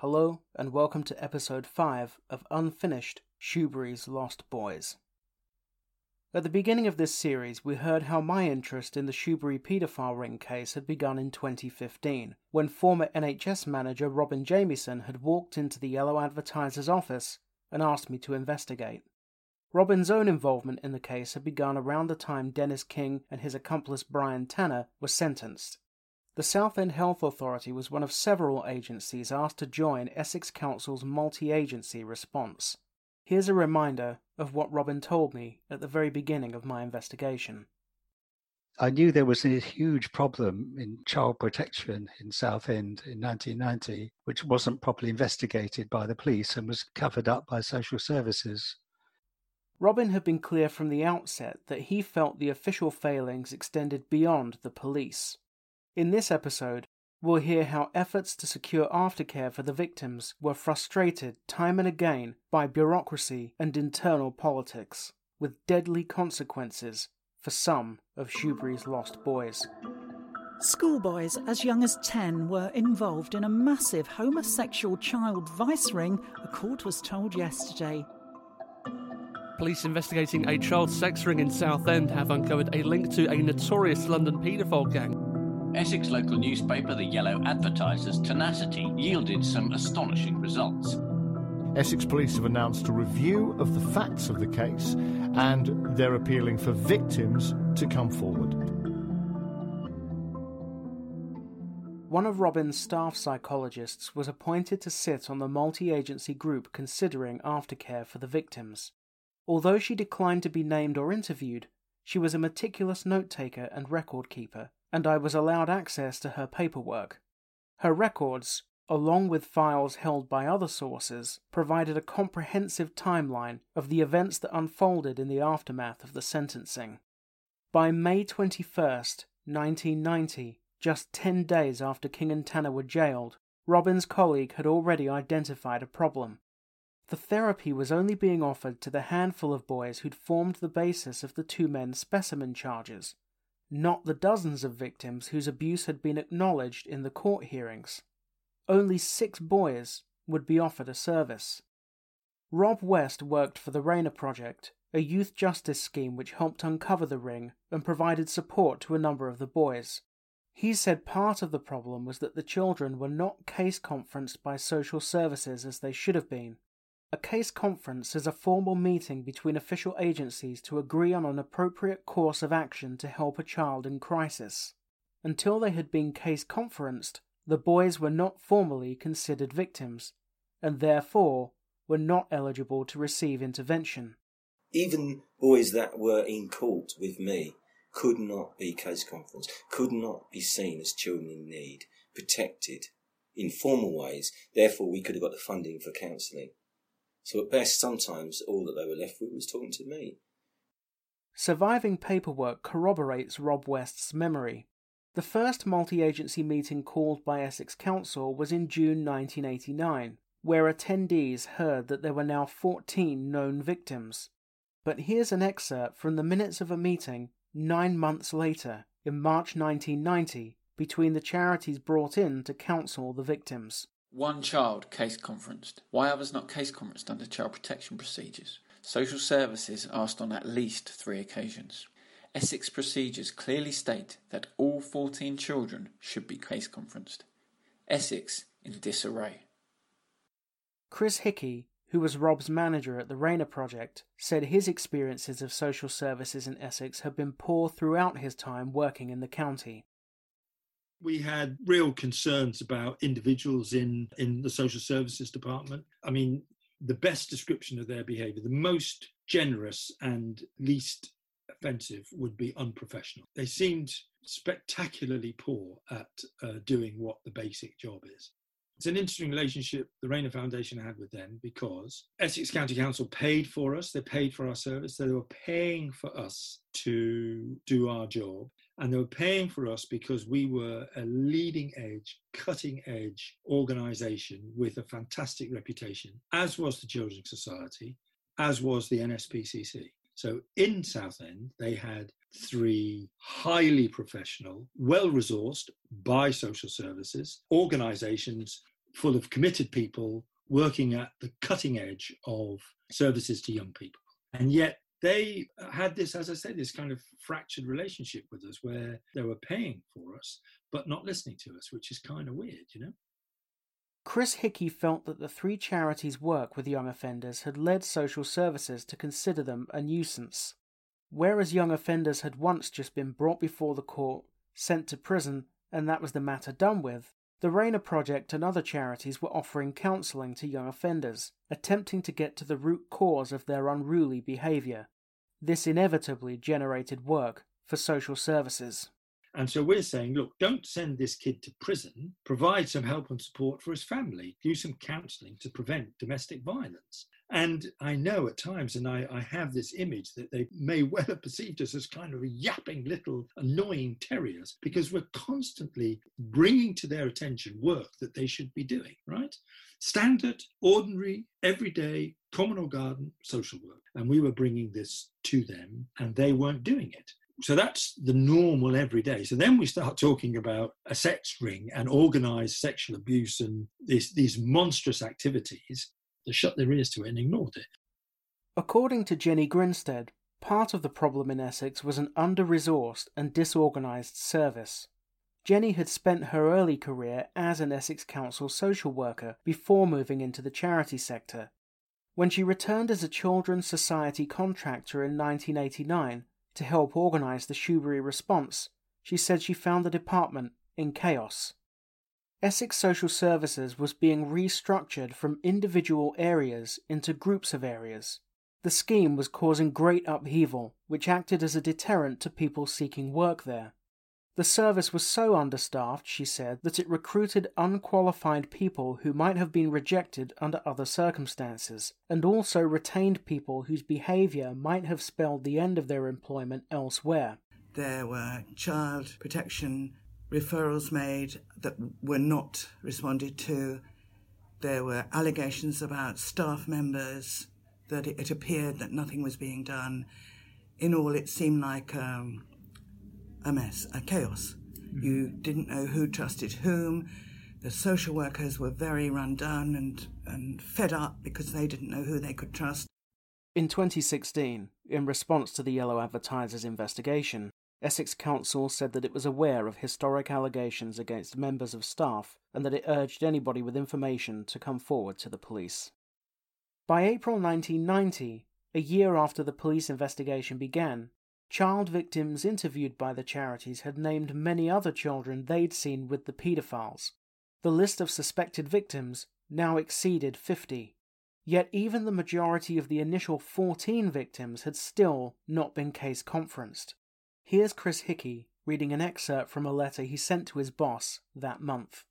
Hello, and welcome to episode 5 of Unfinished Shoebury's Lost Boys. At the beginning of this series, we heard how my interest in the Shoebury paedophile ring case had begun in 2015, when former NHS manager Robin Jamieson had walked into the Yellow Advertiser's office and asked me to investigate. Robin's own involvement in the case had begun around the time Dennis King and his accomplice Brian Tanner were sentenced. The Southend Health Authority was one of several agencies asked to join Essex Council's multi agency response. Here's a reminder of what Robin told me at the very beginning of my investigation. I knew there was a huge problem in child protection in Southend in 1990, which wasn't properly investigated by the police and was covered up by social services. Robin had been clear from the outset that he felt the official failings extended beyond the police. In this episode, we'll hear how efforts to secure aftercare for the victims were frustrated time and again by bureaucracy and internal politics, with deadly consequences for some of Shoebury's lost boys. Schoolboys as young as 10 were involved in a massive homosexual child vice ring, a court was told yesterday. Police investigating a child sex ring in Southend have uncovered a link to a notorious London paedophile gang. Essex local newspaper The Yellow Advertiser's tenacity yielded some astonishing results. Essex Police have announced a review of the facts of the case and they're appealing for victims to come forward. One of Robin's staff psychologists was appointed to sit on the multi agency group considering aftercare for the victims. Although she declined to be named or interviewed, she was a meticulous note taker and record keeper, and I was allowed access to her paperwork. Her records, along with files held by other sources, provided a comprehensive timeline of the events that unfolded in the aftermath of the sentencing. By May 21st, 1990, just 10 days after King and Tanner were jailed, Robin's colleague had already identified a problem. The therapy was only being offered to the handful of boys who'd formed the basis of the two men's specimen charges, not the dozens of victims whose abuse had been acknowledged in the court hearings. Only six boys would be offered a service. Rob West worked for the Rainer Project, a youth justice scheme which helped uncover the ring and provided support to a number of the boys. He said part of the problem was that the children were not case conferenced by social services as they should have been, a case conference is a formal meeting between official agencies to agree on an appropriate course of action to help a child in crisis. Until they had been case conferenced, the boys were not formally considered victims, and therefore were not eligible to receive intervention. Even boys that were in court with me could not be case conference, could not be seen as children in need, protected in formal ways. Therefore, we could have got the funding for counselling. So at best, sometimes all that they were left with was talking to me. Surviving paperwork corroborates Rob West's memory. The first multi agency meeting called by Essex Council was in June 1989, where attendees heard that there were now 14 known victims. But here's an excerpt from the minutes of a meeting nine months later, in March 1990, between the charities brought in to counsel the victims. One child case conferenced. Why others not case conferenced under child protection procedures? Social services asked on at least three occasions. Essex procedures clearly state that all 14 children should be case conferenced. Essex in disarray. Chris Hickey, who was Rob's manager at the Rainer Project, said his experiences of social services in Essex had been poor throughout his time working in the county we had real concerns about individuals in in the social services department. I mean the best description of their behavior the most generous and least offensive would be unprofessional. They seemed spectacularly poor at uh, doing what the basic job is. It's an interesting relationship the Rainer Foundation had with them because Essex County Council paid for us, they paid for our service, they were paying for us to do our job. And they were paying for us because we were a leading edge, cutting edge organization with a fantastic reputation, as was the Children's Society, as was the NSPCC. So in Southend, they had three highly professional, well resourced by social services organizations full of committed people working at the cutting edge of services to young people. And yet they had this, as I said, this kind of fractured relationship with us where they were paying for us, but not listening to us, which is kind of weird, you know? Chris Hickey felt that the three charities' work with young offenders had led social services to consider them a nuisance. Whereas young offenders had once just been brought before the court, sent to prison, and that was the matter done with, the Rainer Project and other charities were offering counselling to young offenders, attempting to get to the root cause of their unruly behaviour. This inevitably generated work for social services. And so we're saying, look, don't send this kid to prison, provide some help and support for his family, do some counselling to prevent domestic violence. And I know at times, and I, I, have this image that they may well have perceived us as kind of yapping little annoying terriers because we're constantly bringing to their attention work that they should be doing, right? Standard, ordinary, everyday, common or garden social work. And we were bringing this to them and they weren't doing it. So that's the normal everyday. So then we start talking about a sex ring and organized sexual abuse and these, these monstrous activities. They shut their ears to it and ignored it. According to Jenny Grinstead, part of the problem in Essex was an under resourced and disorganised service. Jenny had spent her early career as an Essex Council social worker before moving into the charity sector. When she returned as a Children's Society contractor in 1989, to help organise the Shoebury response, she said she found the department in chaos. Essex Social Services was being restructured from individual areas into groups of areas. The scheme was causing great upheaval, which acted as a deterrent to people seeking work there. The service was so understaffed, she said, that it recruited unqualified people who might have been rejected under other circumstances, and also retained people whose behaviour might have spelled the end of their employment elsewhere. There were child protection referrals made that were not responded to. There were allegations about staff members that it appeared that nothing was being done. In all, it seemed like um, a mess, a chaos. Mm-hmm. You didn't know who trusted whom. The social workers were very run down and, and fed up because they didn't know who they could trust. In 2016, in response to the Yellow Advertisers investigation, Essex Council said that it was aware of historic allegations against members of staff and that it urged anybody with information to come forward to the police. By April 1990, a year after the police investigation began, Child victims interviewed by the charities had named many other children they'd seen with the paedophiles. The list of suspected victims now exceeded 50. Yet even the majority of the initial 14 victims had still not been case conferenced. Here's Chris Hickey reading an excerpt from a letter he sent to his boss that month.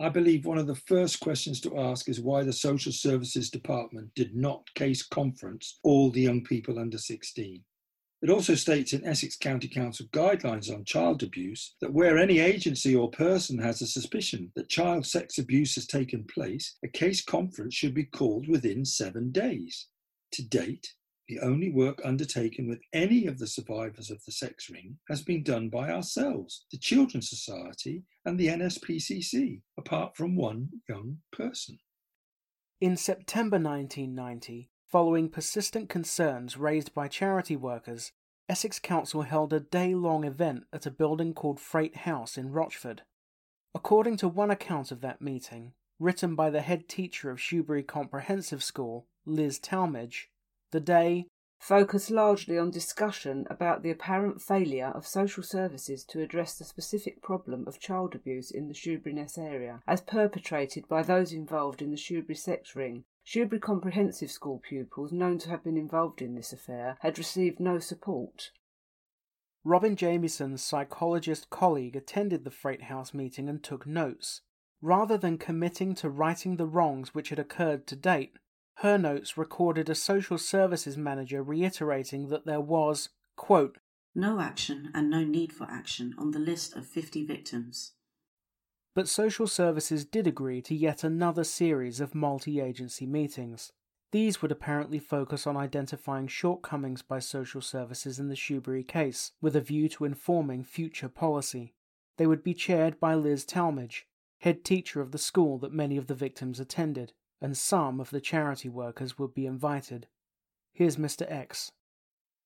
I believe one of the first questions to ask is why the Social Services Department did not case conference all the young people under 16. It also states in Essex County Council guidelines on child abuse that where any agency or person has a suspicion that child sex abuse has taken place, a case conference should be called within seven days. To date, the only work undertaken with any of the survivors of the sex ring has been done by ourselves, the Children's Society, and the NSPCC, apart from one young person. In September 1990, Following persistent concerns raised by charity workers, Essex Council held a day long event at a building called Freight House in Rochford. According to one account of that meeting, written by the head teacher of Shoebury Comprehensive School, Liz Talmage, the day focused largely on discussion about the apparent failure of social services to address the specific problem of child abuse in the Shoeburyness area, as perpetrated by those involved in the Shoebury sex ring, Shoebury Comprehensive School pupils known to have been involved in this affair had received no support. Robin Jamieson's psychologist colleague attended the Freight House meeting and took notes. Rather than committing to righting the wrongs which had occurred to date, her notes recorded a social services manager reiterating that there was, quote, no action and no need for action on the list of 50 victims. But social services did agree to yet another series of multi agency meetings. These would apparently focus on identifying shortcomings by social services in the Shoebury case, with a view to informing future policy. They would be chaired by Liz Talmage, head teacher of the school that many of the victims attended, and some of the charity workers would be invited. Here's Mr. X.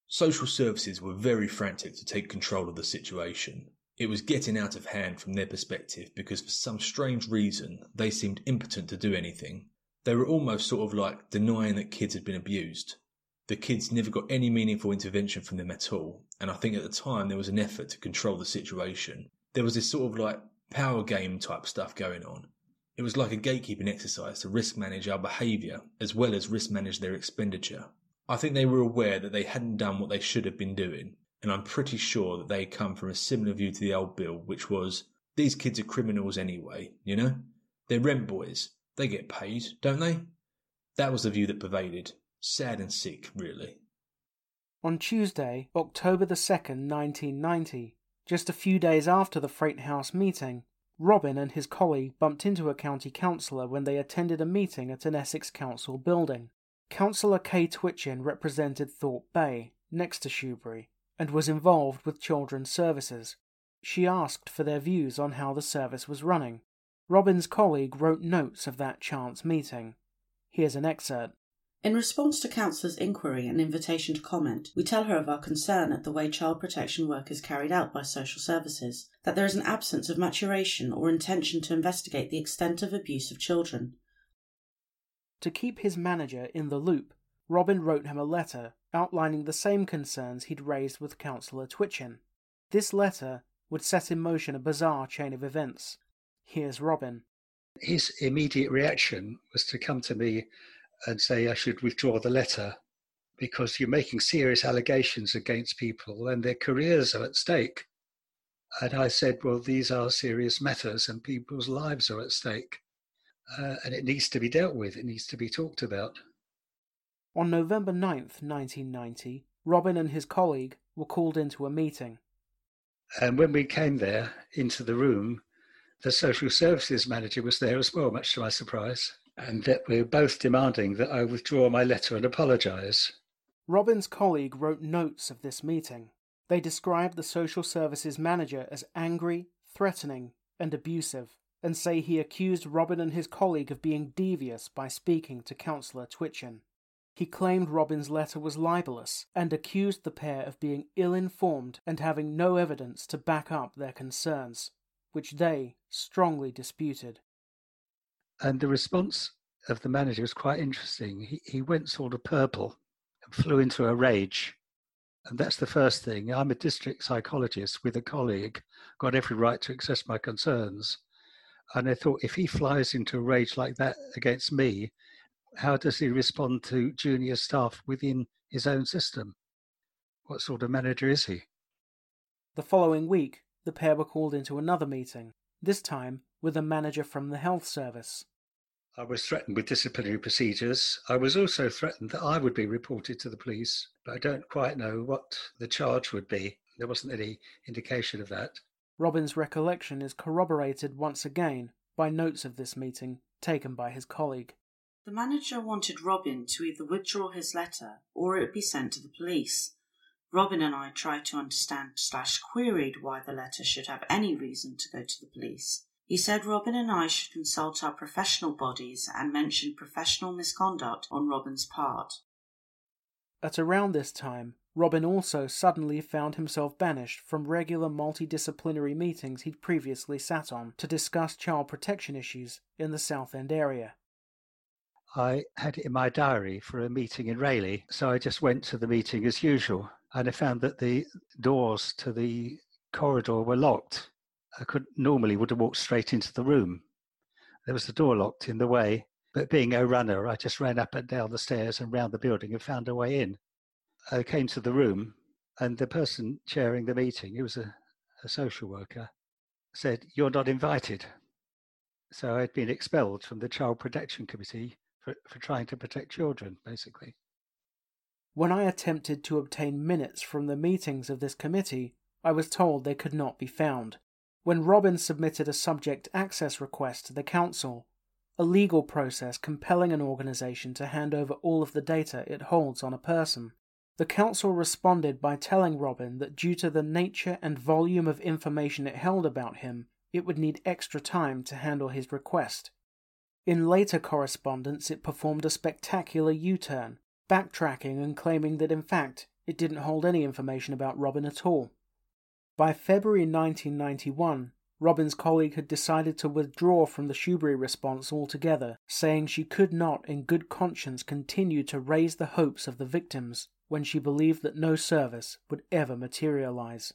Social services were very frantic to take control of the situation. It was getting out of hand from their perspective because, for some strange reason, they seemed impotent to do anything. They were almost sort of like denying that kids had been abused. The kids never got any meaningful intervention from them at all, and I think at the time there was an effort to control the situation. There was this sort of like power game type stuff going on. It was like a gatekeeping exercise to risk manage our behaviour as well as risk manage their expenditure. I think they were aware that they hadn't done what they should have been doing, and I'm pretty sure that they come from a similar view to the old bill, which was these kids are criminals anyway, you know? They're rent boys. They get paid, don't they? That was the view that pervaded. Sad and sick, really. On Tuesday, October the 2nd, 1990, just a few days after the Freight House meeting, Robin and his colleague bumped into a county councillor when they attended a meeting at an Essex Council building. Councillor Kay Twitchin represented Thorpe Bay, next to Shoebury, and was involved with children's services. She asked for their views on how the service was running. Robin's colleague wrote notes of that chance meeting. Here's an excerpt. In response to Councillor's inquiry and invitation to comment, we tell her of our concern at the way child protection work is carried out by social services, that there is an absence of maturation or intention to investigate the extent of abuse of children. To keep his manager in the loop, Robin wrote him a letter outlining the same concerns he'd raised with Councillor Twitchin. This letter would set in motion a bizarre chain of events. Here's Robin. His immediate reaction was to come to me and say I should withdraw the letter because you're making serious allegations against people and their careers are at stake. And I said, well, these are serious matters and people's lives are at stake. Uh, and it needs to be dealt with, it needs to be talked about. On November 9th, 1990, Robin and his colleague were called into a meeting. And when we came there into the room, the social services manager was there as well, much to my surprise and that we were both demanding that I withdraw my letter and apologise. Robin's colleague wrote notes of this meeting. They described the social services manager as angry, threatening, and abusive, and say he accused Robin and his colleague of being devious by speaking to Councillor Twitchin. He claimed Robin's letter was libelous and accused the pair of being ill informed and having no evidence to back up their concerns, which they strongly disputed. And the response of the manager was quite interesting. He, he went sort of purple and flew into a rage. And that's the first thing. I'm a district psychologist with a colleague, got every right to express my concerns. And I thought, if he flies into a rage like that against me, how does he respond to junior staff within his own system? What sort of manager is he? The following week, the pair were called into another meeting, this time with a manager from the health service. I was threatened with disciplinary procedures. I was also threatened that I would be reported to the police, but I don't quite know what the charge would be. There wasn't any indication of that. Robin's recollection is corroborated once again by notes of this meeting taken by his colleague. The manager wanted Robin to either withdraw his letter or it would be sent to the police. Robin and I tried to understand slash queried why the letter should have any reason to go to the police. He said Robin and I should consult our professional bodies and mentioned professional misconduct on Robin's part. At around this time, Robin also suddenly found himself banished from regular multidisciplinary meetings he'd previously sat on to discuss child protection issues in the Southend area. I had it in my diary for a meeting in Rayleigh, so I just went to the meeting as usual, and I found that the doors to the corridor were locked. I could normally would have walked straight into the room. There was the door locked in the way, but being a runner, I just ran up and down the stairs and round the building and found a way in. I came to the room, and the person chairing the meeting, who was a, a social worker, said, You're not invited. So I'd been expelled from the Child Protection Committee for, for trying to protect children, basically. When I attempted to obtain minutes from the meetings of this committee, I was told they could not be found. When Robin submitted a subject access request to the Council, a legal process compelling an organisation to hand over all of the data it holds on a person, the Council responded by telling Robin that due to the nature and volume of information it held about him, it would need extra time to handle his request. In later correspondence, it performed a spectacular U turn, backtracking and claiming that in fact it didn't hold any information about Robin at all. By February 1991, Robin's colleague had decided to withdraw from the Shoebury response altogether, saying she could not, in good conscience, continue to raise the hopes of the victims when she believed that no service would ever materialize.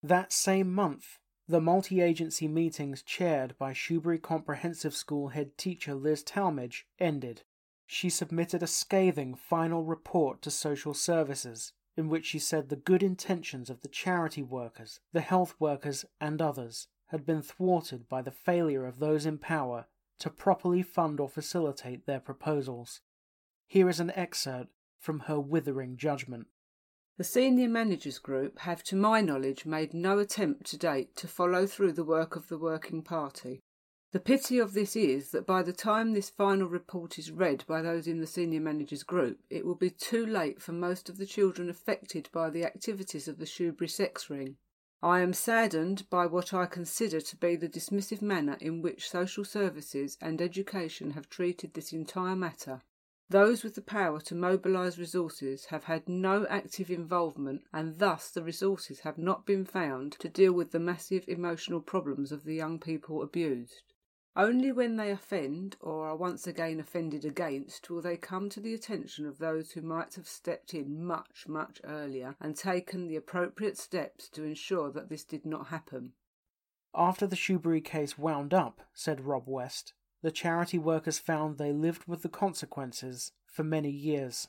That same month, the multi agency meetings chaired by Shoebury Comprehensive School head teacher Liz Talmage ended. She submitted a scathing final report to social services in which she said the good intentions of the charity workers, the health workers, and others had been thwarted by the failure of those in power to properly fund or facilitate their proposals. Here is an excerpt from her withering judgment. The senior managers group have, to my knowledge, made no attempt to date to follow through the work of the working party. The pity of this is that by the time this final report is read by those in the senior managers group, it will be too late for most of the children affected by the activities of the Shoebury sex ring. I am saddened by what I consider to be the dismissive manner in which social services and education have treated this entire matter. Those with the power to mobilise resources have had no active involvement, and thus the resources have not been found to deal with the massive emotional problems of the young people abused. Only when they offend, or are once again offended against, will they come to the attention of those who might have stepped in much, much earlier and taken the appropriate steps to ensure that this did not happen. After the Shoebury case wound up, said Rob West, the charity workers found they lived with the consequences for many years.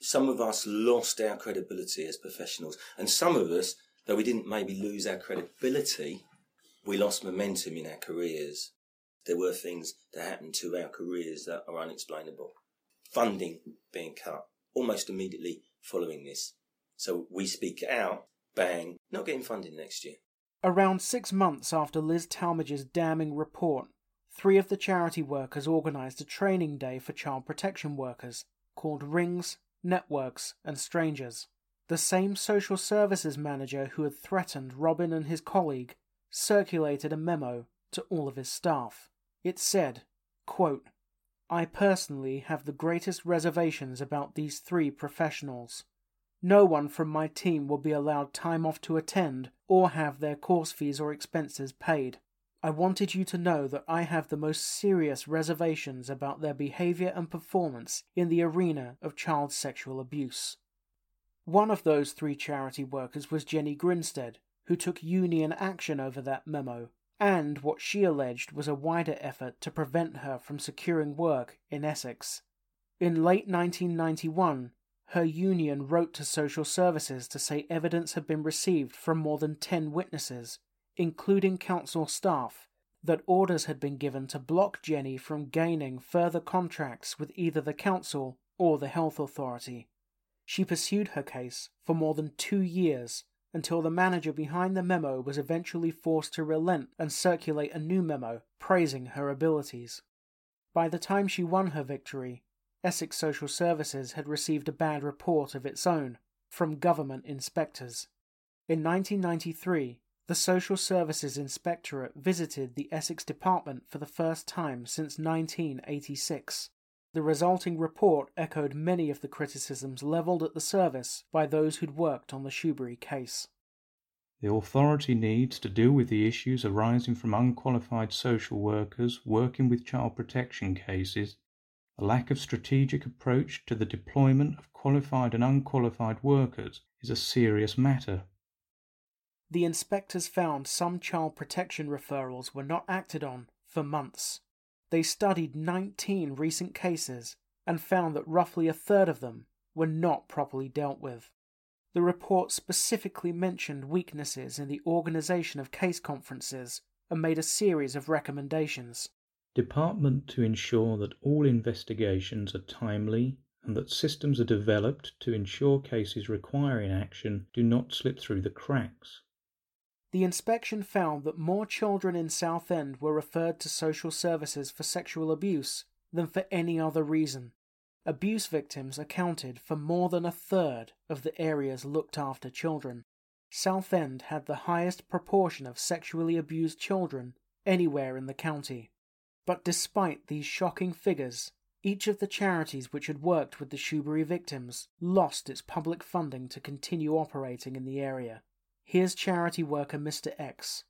Some of us lost our credibility as professionals, and some of us, though we didn't maybe lose our credibility, we lost momentum in our careers there were things that happened to our careers that are unexplainable. Funding being cut almost immediately following this. So we speak out, bang, not getting funding next year. Around six months after Liz Talmage's damning report, three of the charity workers organised a training day for child protection workers called Rings, Networks, and Strangers. The same social services manager who had threatened Robin and his colleague circulated a memo to all of his staff. It said, quote, I personally have the greatest reservations about these three professionals. No one from my team will be allowed time off to attend or have their course fees or expenses paid. I wanted you to know that I have the most serious reservations about their behavior and performance in the arena of child sexual abuse. One of those three charity workers was Jenny Grinstead, who took union action over that memo and what she alleged was a wider effort to prevent her from securing work in Essex. In late 1991, her union wrote to social services to say evidence had been received from more than 10 witnesses, including council staff, that orders had been given to block Jenny from gaining further contracts with either the council or the health authority. She pursued her case for more than two years until the manager behind the memo was eventually forced to relent and circulate a new memo praising her abilities. By the time she won her victory, Essex Social Services had received a bad report of its own from government inspectors. In 1993, the Social Services Inspectorate visited the Essex Department for the first time since 1986. The resulting report echoed many of the criticisms levelled at the service by those who'd worked on the Shoebury case. The authority needs to deal with the issues arising from unqualified social workers working with child protection cases. A lack of strategic approach to the deployment of qualified and unqualified workers is a serious matter. The inspectors found some child protection referrals were not acted on for months. They studied 19 recent cases and found that roughly a third of them were not properly dealt with. The report specifically mentioned weaknesses in the organisation of case conferences and made a series of recommendations. Department to ensure that all investigations are timely and that systems are developed to ensure cases requiring action do not slip through the cracks. The inspection found that more children in Southend were referred to social services for sexual abuse than for any other reason. Abuse victims accounted for more than a third of the area's looked after children. Southend had the highest proportion of sexually abused children anywhere in the county. But despite these shocking figures, each of the charities which had worked with the Shoebury victims lost its public funding to continue operating in the area. Here's charity worker Mr. X.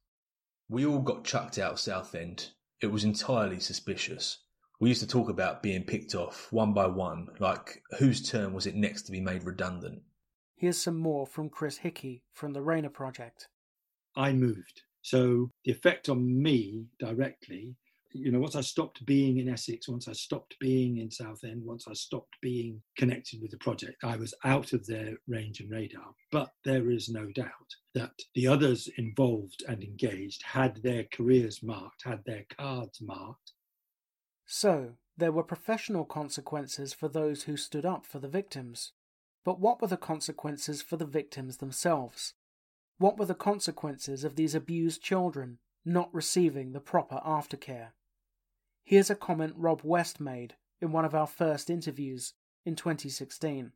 We all got chucked out of Southend. It was entirely suspicious. We used to talk about being picked off one by one, like whose turn was it next to be made redundant. Here's some more from Chris Hickey from the Rainer Project. I moved. So the effect on me directly, you know, once I stopped being in Essex, once I stopped being in Southend, once I stopped being connected with the project, I was out of their range and radar. But there is no doubt that the others involved and engaged had their careers marked, had their cards marked. So, there were professional consequences for those who stood up for the victims. But what were the consequences for the victims themselves? What were the consequences of these abused children not receiving the proper aftercare? Here's a comment Rob West made in one of our first interviews in 2016.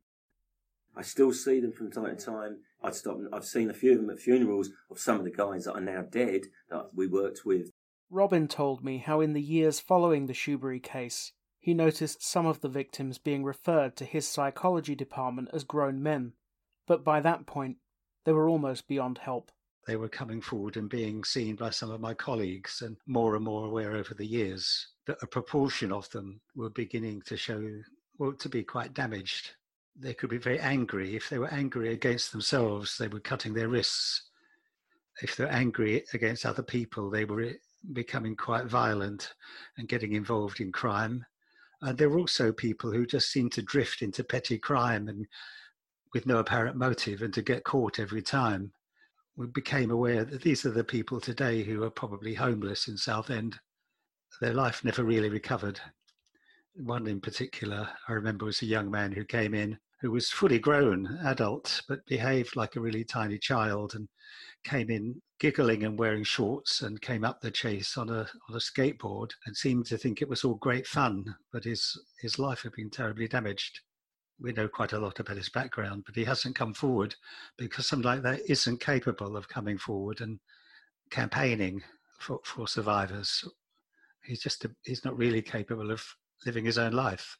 I still see them from time to time. I'd stop. I've seen a few of them at funerals of some of the guys that are now dead that we worked with. Robin told me how in the years following the Shoebury case, he noticed some of the victims being referred to his psychology department as grown men, but by that point, they were almost beyond help. They were coming forward and being seen by some of my colleagues, and more and more aware over the years that a proportion of them were beginning to show, well, to be quite damaged. They could be very angry. If they were angry against themselves, they were cutting their wrists. If they're angry against other people, they were becoming quite violent and getting involved in crime. And there were also people who just seemed to drift into petty crime and with no apparent motive and to get caught every time. We became aware that these are the people today who are probably homeless in Southend. Their life never really recovered. One in particular, I remember, was a young man who came in who was fully grown adult but behaved like a really tiny child and came in giggling and wearing shorts and came up the chase on a on a skateboard and seemed to think it was all great fun but his his life had been terribly damaged we know quite a lot about his background but he hasn't come forward because something like that isn't capable of coming forward and campaigning for, for survivors he's just a, he's not really capable of living his own life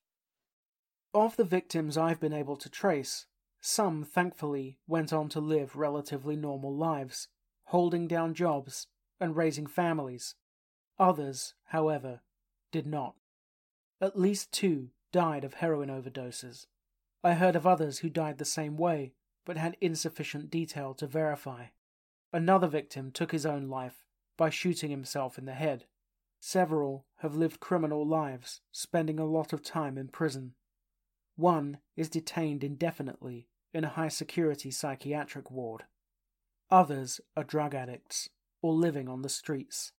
of the victims I've been able to trace, some, thankfully, went on to live relatively normal lives, holding down jobs and raising families. Others, however, did not. At least two died of heroin overdoses. I heard of others who died the same way, but had insufficient detail to verify. Another victim took his own life by shooting himself in the head. Several have lived criminal lives, spending a lot of time in prison. One is detained indefinitely in a high security psychiatric ward. Others are drug addicts or living on the streets.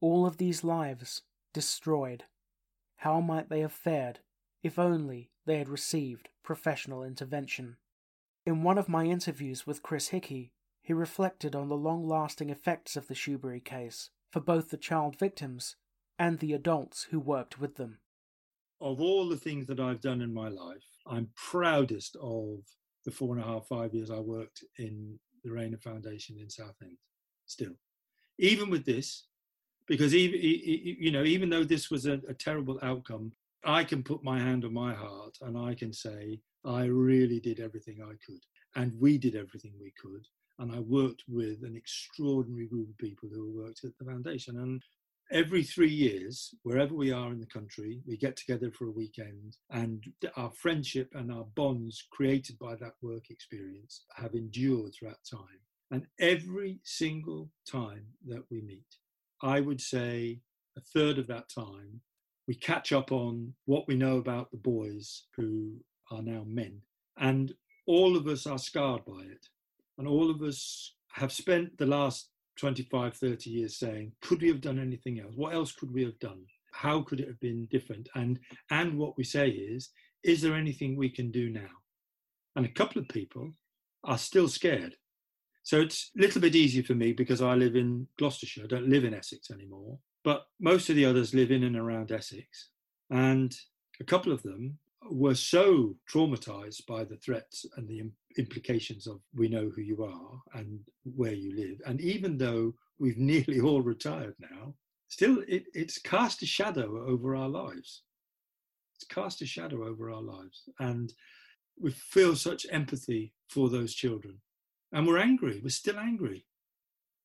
All of these lives destroyed. How might they have fared if only they had received professional intervention? In one of my interviews with Chris Hickey, he reflected on the long lasting effects of the Shoebury case for both the child victims and the adults who worked with them of all the things that I've done in my life, I'm proudest of the four and a half, five years I worked in the Rainer Foundation in Southend. Still, even with this, because even you know, even though this was a, a terrible outcome, I can put my hand on my heart and I can say I really did everything I could, and we did everything we could, and I worked with an extraordinary group of people who worked at the foundation, and every three years, wherever we are in the country, we get together for a weekend, and our friendship and our bonds created by that work experience have endured throughout time. And every single time that we meet, I would say a third of that time, we catch up on what we know about the boys who are now men. And all of us are scarred by it. And all of us have spent the last 25, 30 years saying, could we have done anything else? What else could we have done? How could it have been different? And and what we say is, is there anything we can do now? And a couple of people are still scared. So it's a little bit easier for me because I live in Gloucestershire. I don't live in Essex anymore. But most of the others live in and around Essex. And a couple of them were so traumatized by the threats and the implications of we know who you are and where you live. And even though we've nearly all retired now, still it, it's cast a shadow over our lives. It's cast a shadow over our lives. And we feel such empathy for those children. And we're angry, we're still angry.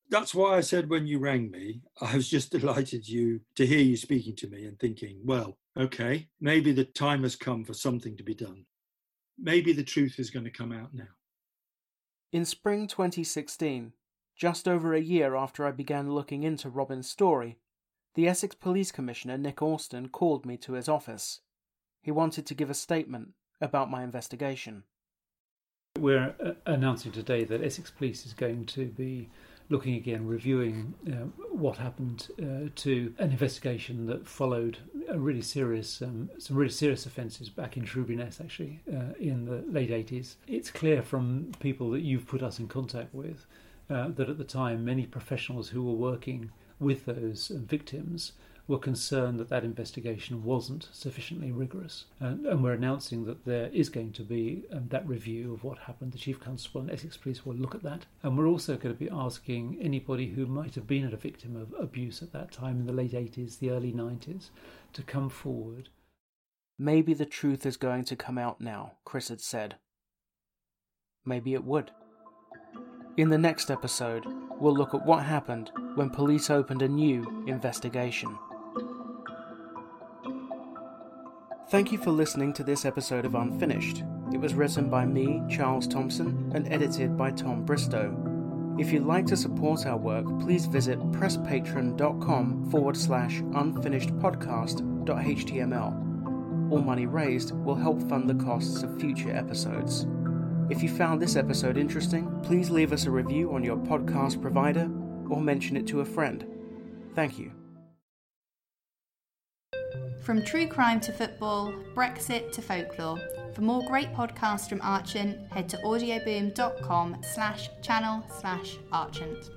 That's why I said when you rang me, I was just delighted you to hear you speaking to me and thinking, well, okay, maybe the time has come for something to be done. Maybe the truth is going to come out now. In spring 2016, just over a year after I began looking into Robin's story, the Essex Police Commissioner Nick Alston called me to his office. He wanted to give a statement about my investigation. We're uh, announcing today that Essex Police is going to be looking again, reviewing uh, what happened uh, to an investigation that followed a really serious, um, some really serious offences back in Shrewsbury actually, uh, in the late 80s. It's clear from people that you've put us in contact with uh, that at the time many professionals who were working with those victims were concerned that that investigation wasn't sufficiently rigorous. And, and we're announcing that there is going to be um, that review of what happened. The Chief Constable and Essex Police will look at that. And we're also going to be asking anybody who might have been a victim of abuse at that time in the late 80s, the early 90s, to come forward. Maybe the truth is going to come out now, Chris had said. Maybe it would. In the next episode, we'll look at what happened when police opened a new investigation. Thank you for listening to this episode of Unfinished. It was written by me, Charles Thompson, and edited by Tom Bristow. If you'd like to support our work, please visit presspatron.com forward slash unfinishedpodcast.html. All money raised will help fund the costs of future episodes. If you found this episode interesting, please leave us a review on your podcast provider or mention it to a friend. Thank you. From true crime to football, Brexit to folklore. For more great podcasts from Archant, head to audioboom.com slash channel slash Archant.